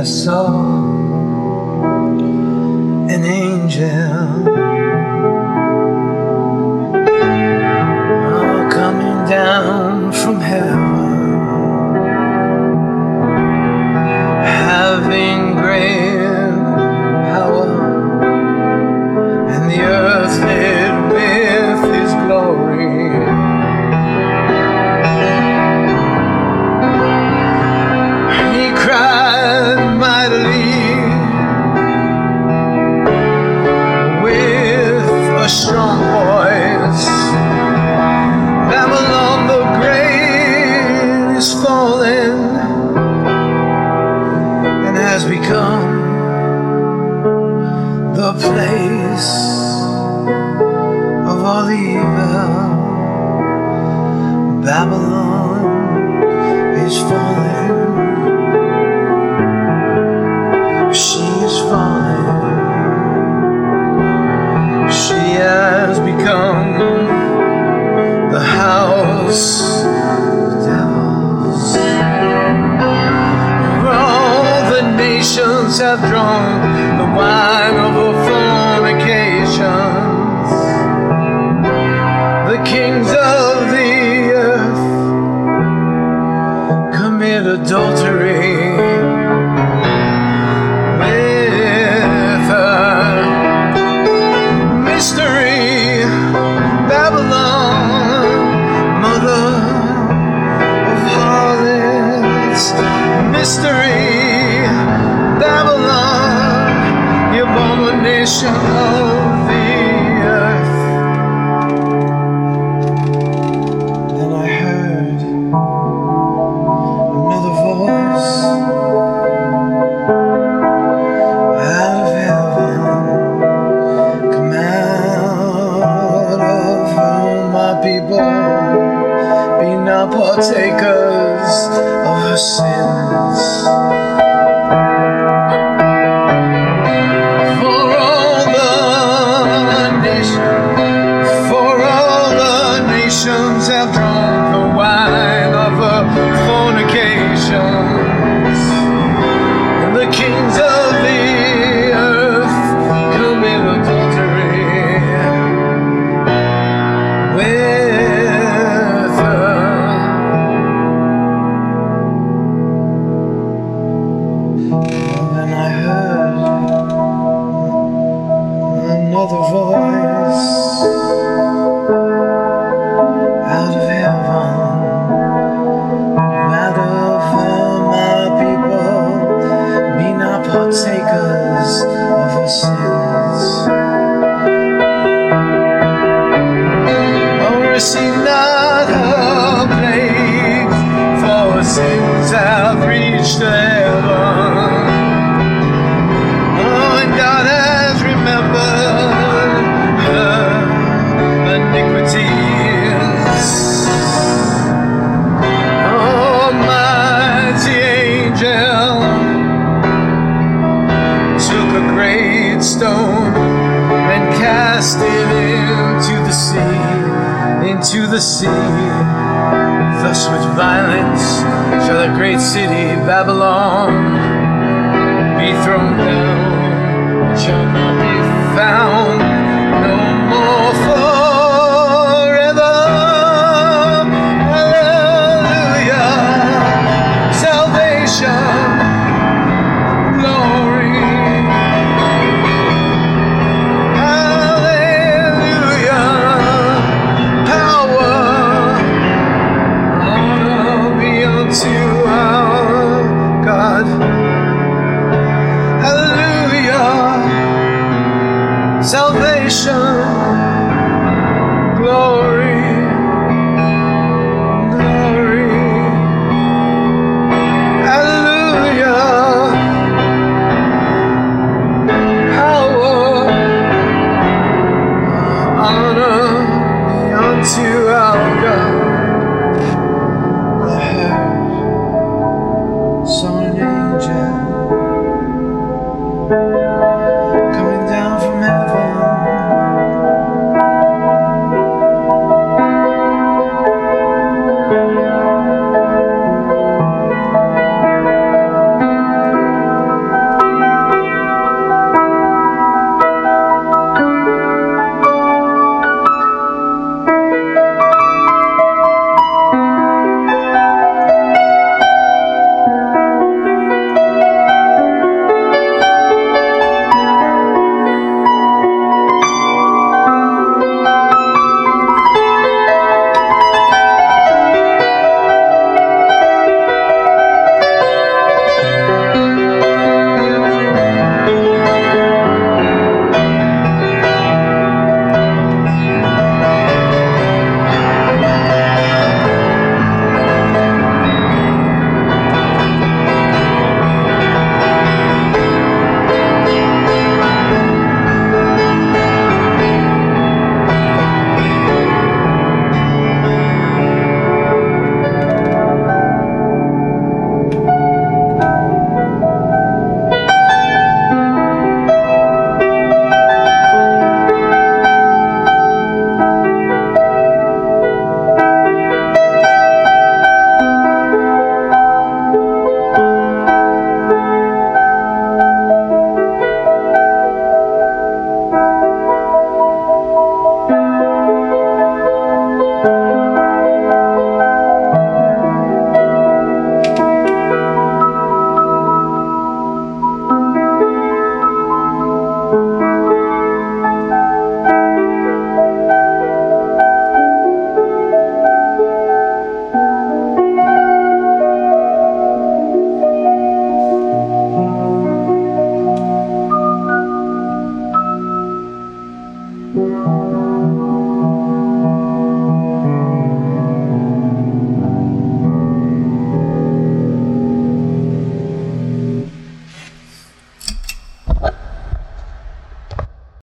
I saw an angel oh, coming down from heaven. Babylon is falling. adultery. partakers of her sins. For all the nations, for all the nations have drunk. another voice. the great stone and cast it into the sea, into the sea. Thus with violence shall the great city Babylon be thrown down, shall